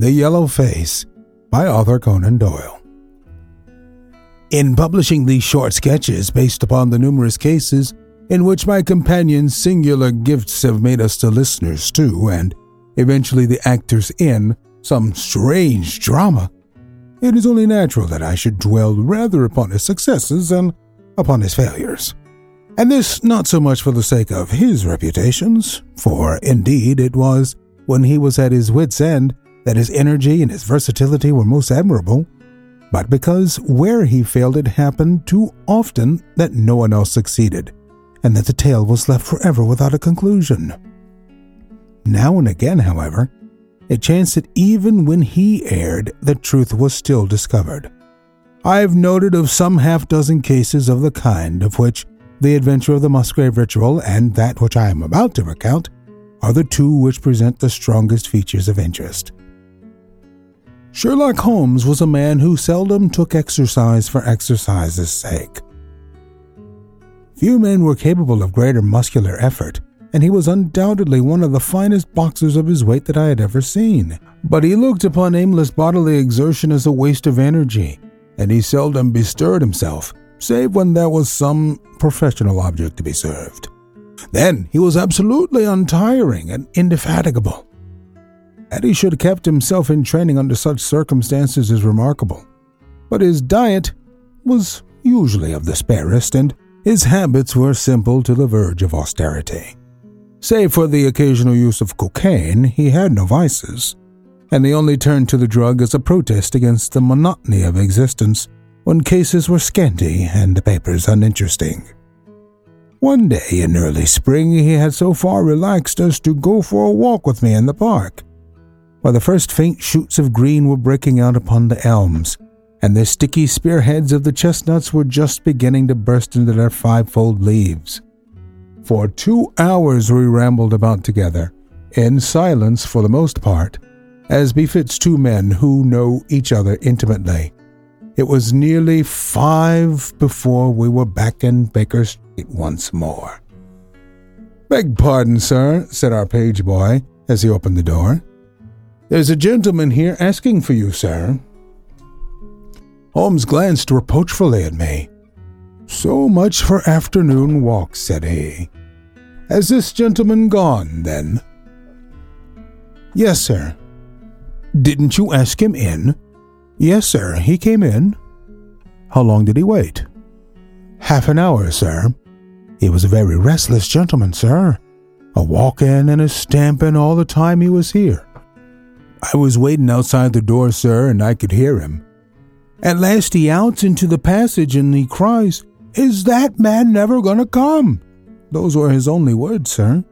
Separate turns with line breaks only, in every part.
The Yellow Face by Arthur Conan Doyle. In publishing these short sketches based upon the numerous cases in which my companion's singular gifts have made us the listeners to, and eventually the actors in, some strange drama, it is only natural that I should dwell rather upon his successes than upon his failures. And this not so much for the sake of his reputations, for indeed it was when he was at his wits' end that his energy and his versatility were most admirable, but because where he failed it happened too often that no one else succeeded, and that the tale was left forever without a conclusion. Now and again, however, it chanced that even when he erred, the truth was still discovered. I've noted of some half dozen cases of the kind of which the adventure of the Musgrave ritual and that which I am about to recount are the two which present the strongest features of interest. Sherlock Holmes was a man who seldom took exercise for exercise's sake. Few men were capable of greater muscular effort, and he was undoubtedly one of the finest boxers of his weight that I had ever seen. But he looked upon aimless bodily exertion as a waste of energy, and he seldom bestirred himself, save when there was some professional object to be served. Then he was absolutely untiring and indefatigable. That he should have kept himself in training under such circumstances is remarkable. But his diet was usually of the sparest, and his habits were simple to the verge of austerity. Save for the occasional use of cocaine, he had no vices, and he only turned to the drug as a protest against the monotony of existence when cases were scanty and the papers uninteresting. One day in early spring, he had so far relaxed as to go for a walk with me in the park, while the first faint shoots of green were breaking out upon the elms, and the sticky spearheads of the chestnuts were just beginning to burst into their fivefold leaves. For two hours we rambled about together, in silence for the most part, as befits two men who know each other intimately. It was nearly five before we were back in Baker Street once more. Beg pardon, sir, said our page boy as he opened the door. There's a gentleman here asking for you, sir. Holmes glanced reproachfully at me. So much for afternoon walks, said he. Has this gentleman gone, then? Yes, sir. Didn't you ask him in? Yes, sir, he came in. How long did he wait? Half an hour, sir. He was a very restless gentleman, sir. A walk-in and a stamping all the time he was here. I was waiting outside the door, sir, and I could hear him. At last he outs into the passage and he cries, Is that man never gonna come? Those were his only words, sir.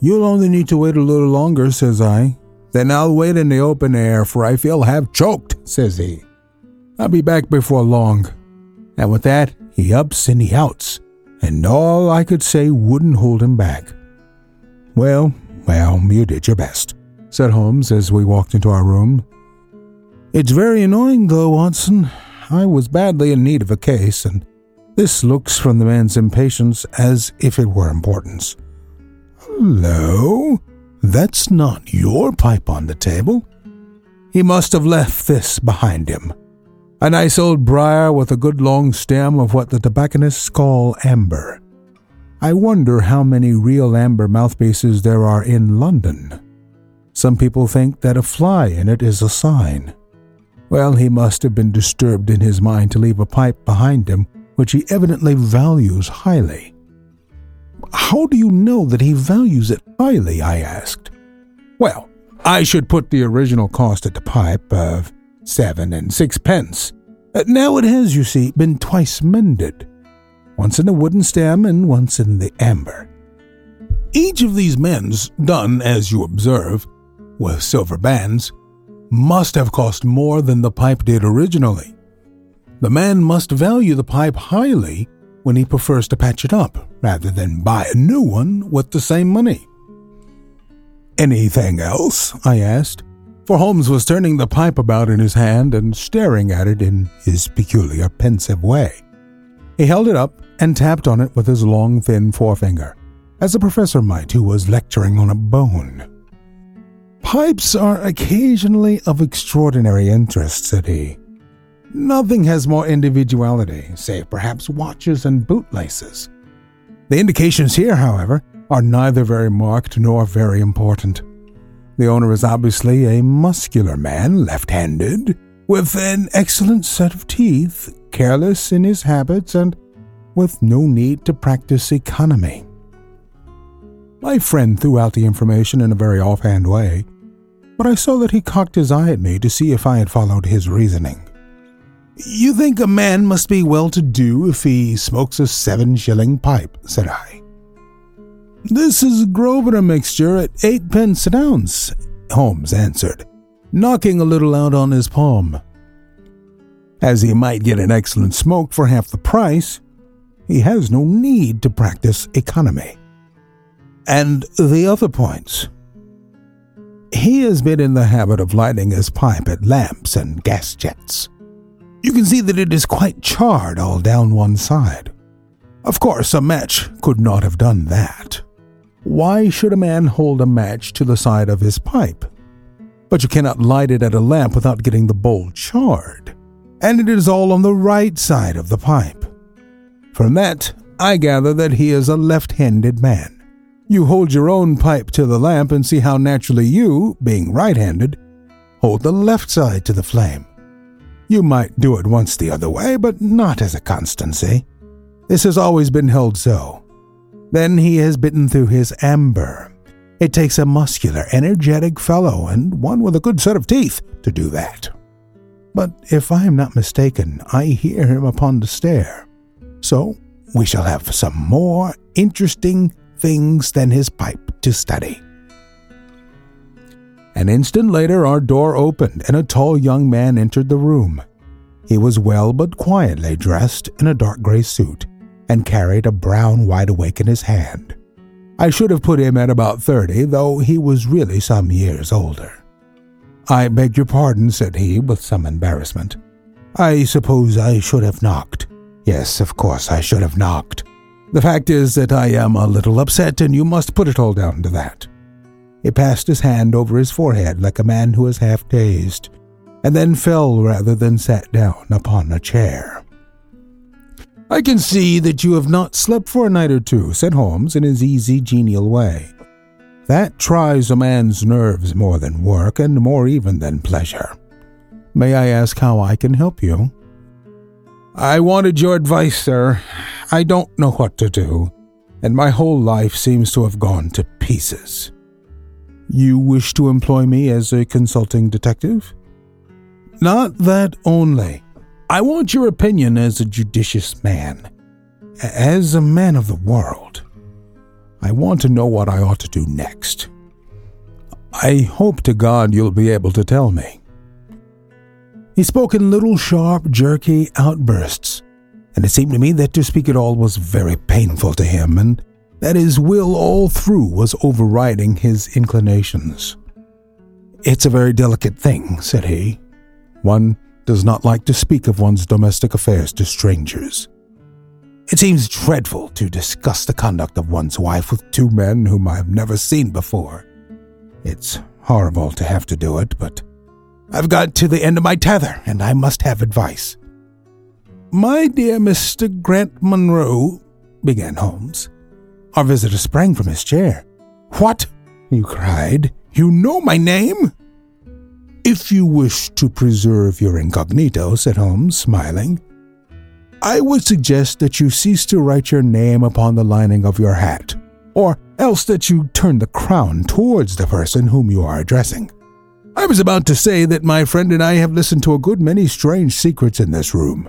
You'll only need to wait a little longer, says I. Then I'll wait in the open air, for I feel half choked, says he. I'll be back before long. And with that, he ups and he outs, and all I could say wouldn't hold him back. Well, well, you did your best said Holmes as we walked into our room. It's very annoying, though, Watson. I was badly in need of a case, and this looks from the man's impatience as if it were importance. Hello? That's not your pipe on the table. He must have left this behind him. A nice old briar with a good long stem of what the tobacconists call amber. I wonder how many real amber mouthpieces there are in London. Some people think that a fly in it is a sign. Well, he must have been disturbed in his mind to leave a pipe behind him, which he evidently values highly. How do you know that he values it highly? I asked. Well, I should put the original cost of the pipe of seven and sixpence. Uh, now it has, you see, been twice mended, once in the wooden stem and once in the amber. Each of these mends, done as you observe, with silver bands, must have cost more than the pipe did originally. The man must value the pipe highly when he prefers to patch it up rather than buy a new one with the same money. Anything else? I asked, for Holmes was turning the pipe about in his hand and staring at it in his peculiar pensive way. He held it up and tapped on it with his long, thin forefinger, as a professor might who was lecturing on a bone. Pipes are occasionally of extraordinary interest, said he. Nothing has more individuality, save perhaps watches and bootlaces. The indications here, however, are neither very marked nor very important. The owner is obviously a muscular man, left handed, with an excellent set of teeth, careless in his habits, and with no need to practice economy. My friend threw out the information in a very offhand way, but I saw that he cocked his eye at me to see if I had followed his reasoning. You think a man must be well to do if he smokes a seven shilling pipe, said I. This is Grosvenor mixture at eight pence an ounce, Holmes answered, knocking a little out on his palm. As he might get an excellent smoke for half the price, he has no need to practice economy. And the other points. He has been in the habit of lighting his pipe at lamps and gas jets. You can see that it is quite charred all down one side. Of course, a match could not have done that. Why should a man hold a match to the side of his pipe? But you cannot light it at a lamp without getting the bowl charred. And it is all on the right side of the pipe. From that, I gather that he is a left handed man. You hold your own pipe to the lamp and see how naturally you, being right handed, hold the left side to the flame. You might do it once the other way, but not as a constancy. This has always been held so. Then he has bitten through his amber. It takes a muscular, energetic fellow and one with a good set of teeth to do that. But if I am not mistaken, I hear him upon the stair. So we shall have some more interesting things than his pipe to study. An instant later, our door opened and a tall young man entered the room. He was well but quietly dressed in a dark gray suit and carried a brown wide awake in his hand. I should have put him at about thirty, though he was really some years older. I beg your pardon, said he, with some embarrassment. I suppose I should have knocked. Yes, of course I should have knocked. The fact is that I am a little upset, and you must put it all down to that. He passed his hand over his forehead like a man who is half dazed, and then fell rather than sat down upon a chair. I can see that you have not slept for a night or two, said Holmes in his easy, genial way. That tries a man's nerves more than work, and more even than pleasure. May I ask how I can help you? I wanted your advice, sir. I don't know what to do, and my whole life seems to have gone to pieces. You wish to employ me as a consulting detective? Not that only. I want your opinion as a judicious man, as a man of the world. I want to know what I ought to do next. I hope to God you'll be able to tell me. He spoke in little, sharp, jerky outbursts, and it seemed to me that to speak at all was very painful to him, and that his will all through was overriding his inclinations. It's a very delicate thing, said he. One does not like to speak of one's domestic affairs to strangers. It seems dreadful to discuss the conduct of one's wife with two men whom I have never seen before. It's horrible to have to do it, but I've got to the end of my tether, and I must have advice. My dear Mr. Grant Munro, began Holmes. Our visitor sprang from his chair. What? he cried. You know my name? If you wish to preserve your incognito, said Holmes, smiling, I would suggest that you cease to write your name upon the lining of your hat, or else that you turn the crown towards the person whom you are addressing. I was about to say that my friend and I have listened to a good many strange secrets in this room,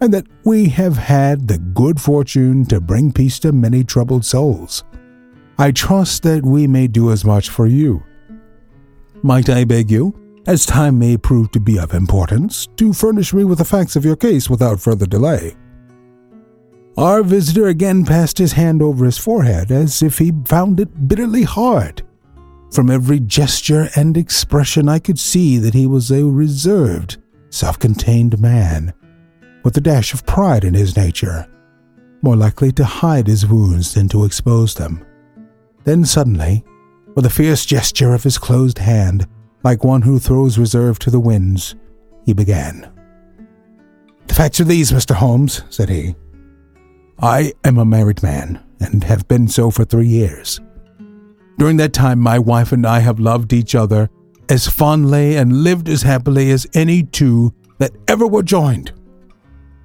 and that we have had the good fortune to bring peace to many troubled souls. I trust that we may do as much for you. Might I beg you as time may prove to be of importance, to furnish me with the facts of your case without further delay. Our visitor again passed his hand over his forehead as if he found it bitterly hard. From every gesture and expression, I could see that he was a reserved, self contained man, with a dash of pride in his nature, more likely to hide his wounds than to expose them. Then suddenly, with a fierce gesture of his closed hand, like one who throws reserve to the winds, he began. The facts are these, Mr. Holmes, said he. I am a married man, and have been so for three years. During that time, my wife and I have loved each other as fondly and lived as happily as any two that ever were joined.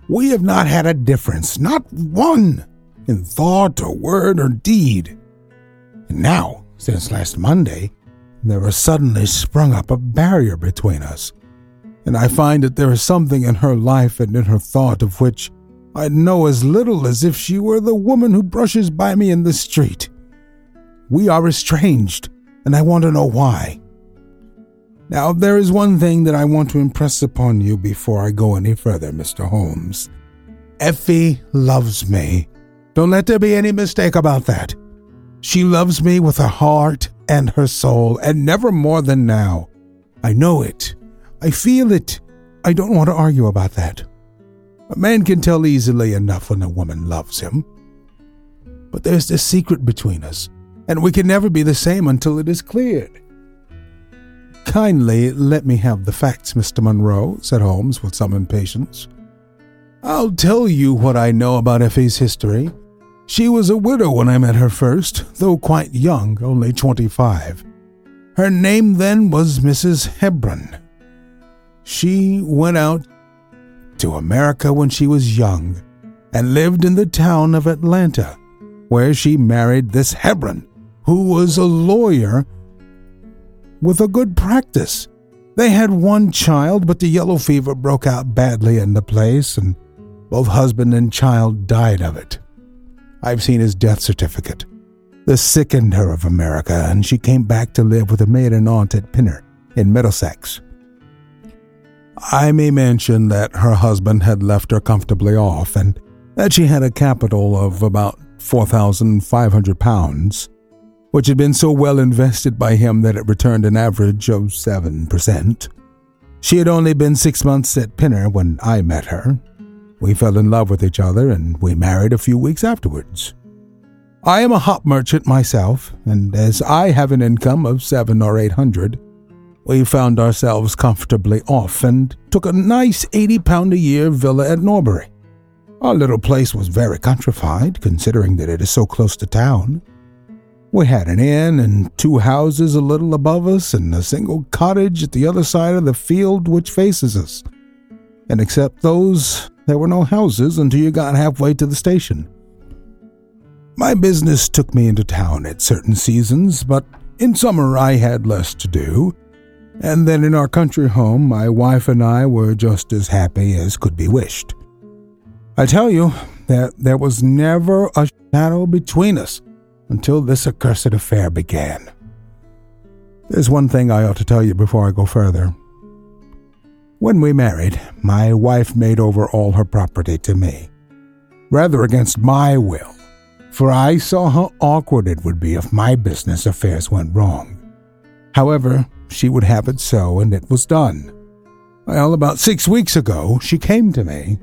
We have not had a difference, not one, in thought or word or deed. And now, since last Monday, there has suddenly sprung up a barrier between us, and I find that there is something in her life and in her thought of which I know as little as if she were the woman who brushes by me in the street. We are estranged, and I want to know why. Now, there is one thing that I want to impress upon you before I go any further, Mr. Holmes. Effie loves me. Don't let there be any mistake about that. She loves me with her heart and her soul, and never more than now. I know it. I feel it. I don't want to argue about that. A man can tell easily enough when a woman loves him. But there's this secret between us, and we can never be the same until it is cleared. Kindly let me have the facts, Mr. Munro, said Holmes with some impatience. I'll tell you what I know about Effie's history, she was a widow when I met her first, though quite young, only 25. Her name then was Mrs. Hebron. She went out to America when she was young and lived in the town of Atlanta, where she married this Hebron, who was a lawyer with a good practice. They had one child, but the yellow fever broke out badly in the place, and both husband and child died of it. I've seen his death certificate. This sickened her of America, and she came back to live with a maiden aunt at Pinner in Middlesex. I may mention that her husband had left her comfortably off, and that she had a capital of about four thousand five hundred pounds, which had been so well invested by him that it returned an average of seven per cent. She had only been six months at Pinner when I met her, we fell in love with each other and we married a few weeks afterwards. I am a hop merchant myself, and as I have an income of seven or eight hundred, we found ourselves comfortably off and took a nice eighty pound a year villa at Norbury. Our little place was very countrified, considering that it is so close to town. We had an inn and two houses a little above us, and a single cottage at the other side of the field which faces us. And except those there were no houses until you got halfway to the station. My business took me into town at certain seasons, but in summer I had less to do. And then in our country home, my wife and I were just as happy as could be wished. I tell you that there was never a shadow between us until this accursed affair began. There's one thing I ought to tell you before I go further. When we married, my wife made over all her property to me, rather against my will, for I saw how awkward it would be if my business affairs went wrong. However, she would have it so, and it was done. Well, about six weeks ago, she came to me.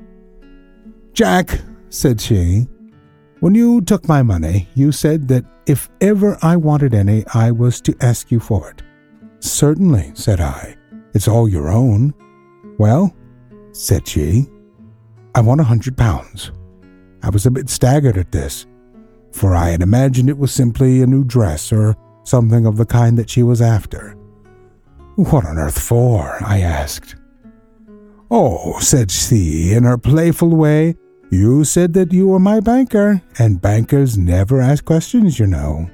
Jack, said she, when you took my money, you said that if ever I wanted any, I was to ask you for it. Certainly, said I. It's all your own. Well, said she, I want a hundred pounds. I was a bit staggered at this, for I had imagined it was simply a new dress or something of the kind that she was after. What on earth for? I asked. Oh, said she in her playful way, you said that you were my banker, and bankers never ask questions, you know.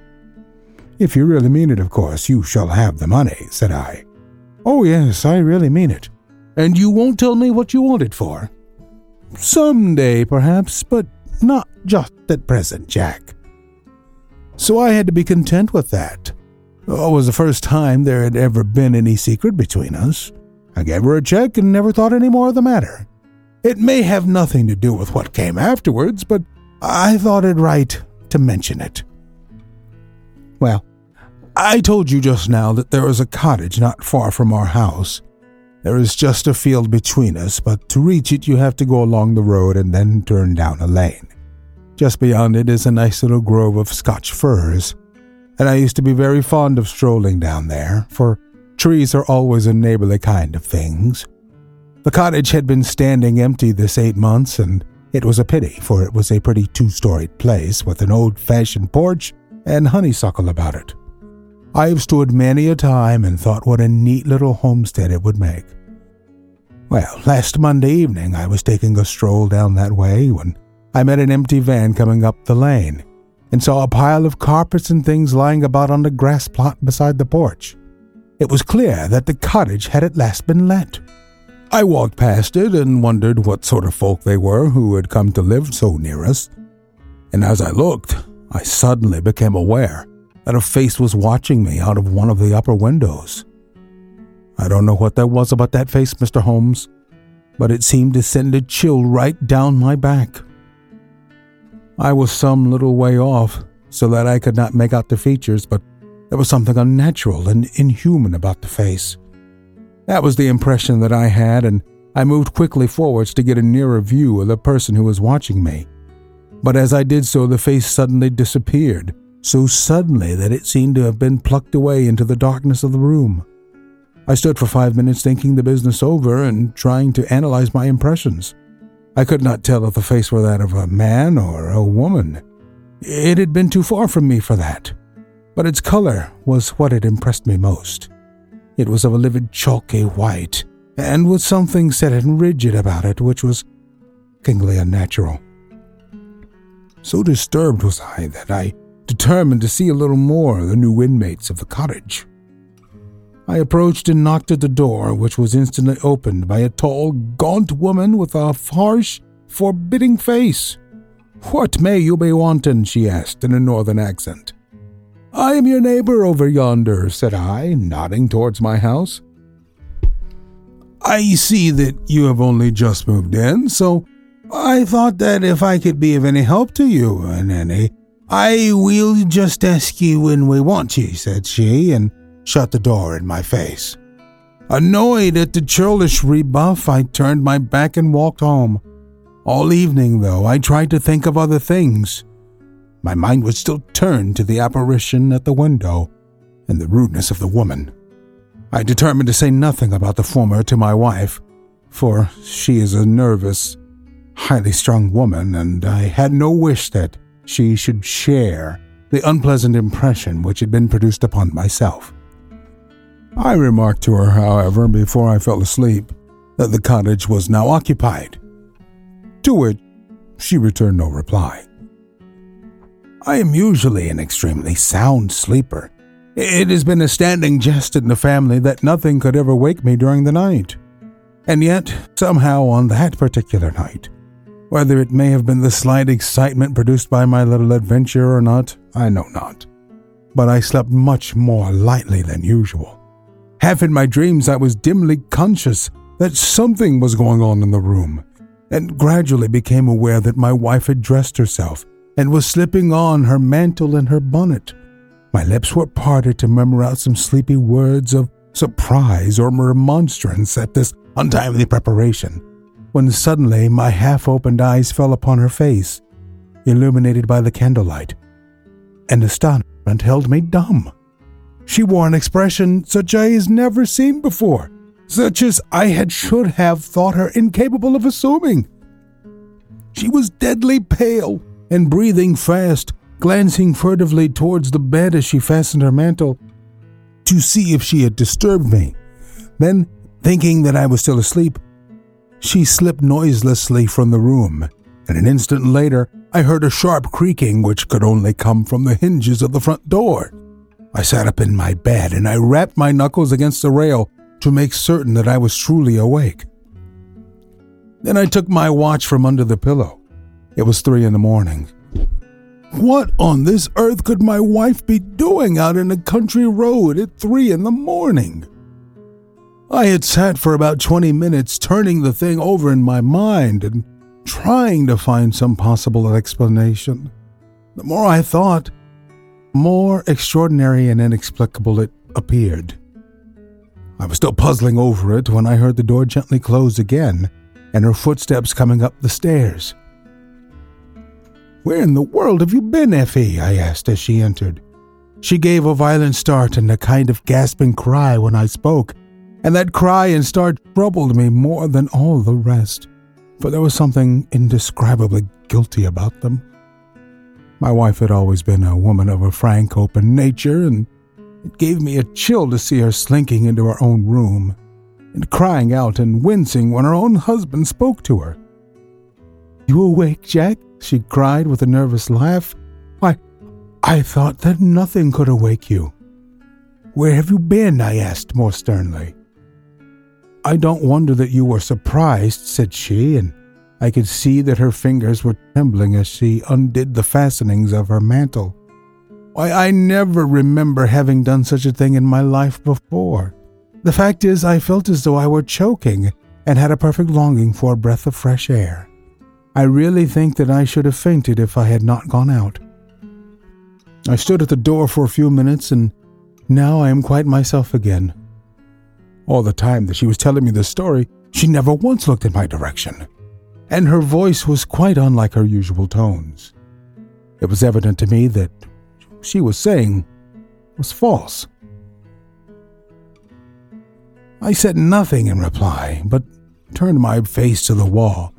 If you really mean it, of course, you shall have the money, said I. Oh, yes, I really mean it. And you won't tell me what you want it for? Some day, perhaps, but not just at present, Jack. So I had to be content with that. Oh, it was the first time there had ever been any secret between us. I gave her a check and never thought any more of the matter. It may have nothing to do with what came afterwards, but I thought it right to mention it. Well, I told you just now that there is a cottage not far from our house. There is just a field between us, but to reach it, you have to go along the road and then turn down a lane. Just beyond it is a nice little grove of Scotch firs, and I used to be very fond of strolling down there, for trees are always a neighborly kind of things. The cottage had been standing empty this eight months, and it was a pity, for it was a pretty two storied place with an old fashioned porch and honeysuckle about it. I have stood many a time and thought what a neat little homestead it would make. Well, last Monday evening I was taking a stroll down that way when I met an empty van coming up the lane and saw a pile of carpets and things lying about on the grass plot beside the porch. It was clear that the cottage had at last been let. I walked past it and wondered what sort of folk they were who had come to live so near us. And as I looked, I suddenly became aware that a face was watching me out of one of the upper windows. I don't know what there was about that face, Mr. Holmes, but it seemed to send a chill right down my back. I was some little way off, so that I could not make out the features, but there was something unnatural and inhuman about the face. That was the impression that I had, and I moved quickly forwards to get a nearer view of the person who was watching me. But as I did so, the face suddenly disappeared, so suddenly that it seemed to have been plucked away into the darkness of the room. I stood for five minutes thinking the business over and trying to analyze my impressions. I could not tell if the face were that of a man or a woman. It had been too far from me for that. But its color was what had impressed me most. It was of a livid chalky white, and with something set and rigid about it which was kingly unnatural. So disturbed was I that I determined to see a little more of the new inmates of the cottage. I approached and knocked at the door, which was instantly opened by a tall, gaunt woman with a harsh, forbidding face. What may you be wanting? she asked in a northern accent. I am your neighbor over yonder, said I, nodding towards my house. I see that you have only just moved in, so I thought that if I could be of any help to you in any, I will just ask you when we want you, said she, and shut the door in my face. Annoyed at the churlish rebuff, I turned my back and walked home. All evening, though, I tried to think of other things. My mind was still turned to the apparition at the window and the rudeness of the woman. I determined to say nothing about the former to my wife, for she is a nervous, highly strung woman, and I had no wish that she should share the unpleasant impression which had been produced upon myself. I remarked to her, however, before I fell asleep, that the cottage was now occupied. To which she returned no reply. I am usually an extremely sound sleeper. It has been a standing jest in the family that nothing could ever wake me during the night. And yet, somehow, on that particular night, whether it may have been the slight excitement produced by my little adventure or not, I know not. But I slept much more lightly than usual. Half in my dreams, I was dimly conscious that something was going on in the room, and gradually became aware that my wife had dressed herself and was slipping on her mantle and her bonnet. My lips were parted to murmur out some sleepy words of surprise or remonstrance at this untimely preparation, when suddenly my half opened eyes fell upon her face, illuminated by the candlelight, and astonishment held me dumb. She wore an expression such as I had never seen before, such as I had should have thought her incapable of assuming. She was deadly pale and breathing fast, glancing furtively towards the bed as she fastened her mantle to see if she had disturbed me. Then, thinking that I was still asleep, she slipped noiselessly from the room, and an instant later I heard a sharp creaking which could only come from the hinges of the front door. I sat up in my bed and I rapped my knuckles against the rail to make certain that I was truly awake. Then I took my watch from under the pillow. It was three in the morning. What on this earth could my wife be doing out in a country road at three in the morning? I had sat for about 20 minutes turning the thing over in my mind and trying to find some possible explanation. The more I thought, the more extraordinary and inexplicable it appeared. I was still puzzling over it when I heard the door gently close again and her footsteps coming up the stairs. Where in the world have you been, Effie? I asked as she entered. She gave a violent start and a kind of gasping cry when I spoke, and that cry and start troubled me more than all the rest, for there was something indescribably guilty about them. My wife had always been a woman of a frank, open nature, and it gave me a chill to see her slinking into her own room and crying out and wincing when her own husband spoke to her. You awake, Jack? she cried with a nervous laugh. Why, I thought that nothing could awake you. Where have you been? I asked more sternly. I don't wonder that you were surprised, said she, and I could see that her fingers were trembling as she undid the fastenings of her mantle. Why, I never remember having done such a thing in my life before. The fact is, I felt as though I were choking and had a perfect longing for a breath of fresh air. I really think that I should have fainted if I had not gone out. I stood at the door for a few minutes, and now I am quite myself again. All the time that she was telling me this story, she never once looked in my direction, and her voice was quite unlike her usual tones. It was evident to me that she was saying was false. I said nothing in reply, but turned my face to the wall,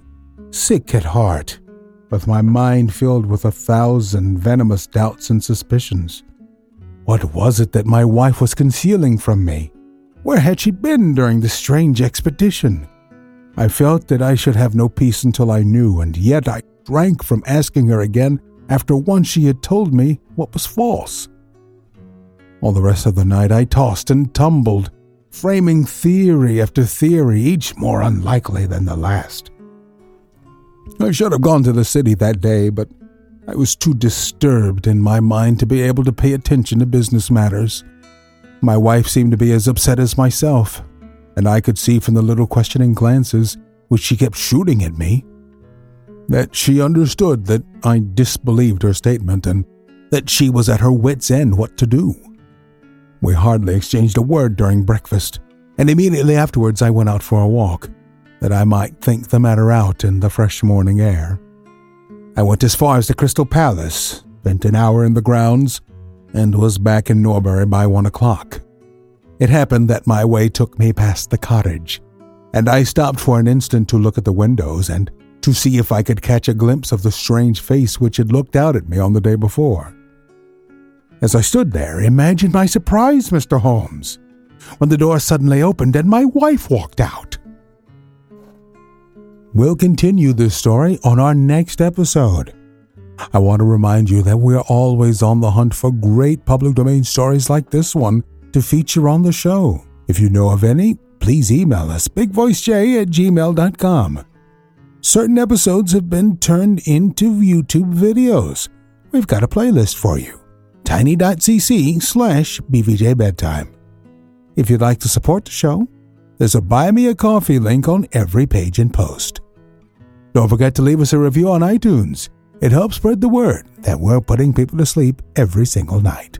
sick at heart, with my mind filled with a thousand venomous doubts and suspicions. What was it that my wife was concealing from me? Where had she been during this strange expedition? I felt that I should have no peace until I knew, and yet I shrank from asking her again after once she had told me what was false. All the rest of the night I tossed and tumbled, framing theory after theory, each more unlikely than the last. I should have gone to the city that day, but I was too disturbed in my mind to be able to pay attention to business matters. My wife seemed to be as upset as myself, and I could see from the little questioning glances which she kept shooting at me that she understood that I disbelieved her statement and that she was at her wits' end what to do. We hardly exchanged a word during breakfast, and immediately afterwards I went out for a walk, that I might think the matter out in the fresh morning air. I went as far as the Crystal Palace, spent an hour in the grounds, and was back in Norbury by one o'clock. It happened that my way took me past the cottage, and I stopped for an instant to look at the windows and to see if I could catch a glimpse of the strange face which had looked out at me on the day before. As I stood there, imagine my surprise, Mr. Holmes, when the door suddenly opened and my wife walked out. We'll continue this story on our next episode. I want to remind you that we're always on the hunt for great public domain stories like this one to feature on the show. If you know of any, please email us bigvoicej at gmail.com. Certain episodes have been turned into YouTube videos. We've got a playlist for you tiny.cc slash bvjbedtime. If you'd like to support the show, there's a Buy Me a Coffee link on every page and post. Don't forget to leave us a review on iTunes. It helps spread the word that we're putting people to sleep every single night.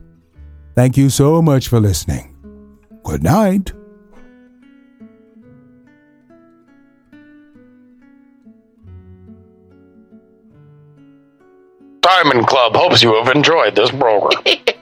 Thank you so much for listening. Good night.
Diamond Club hopes you have enjoyed this program.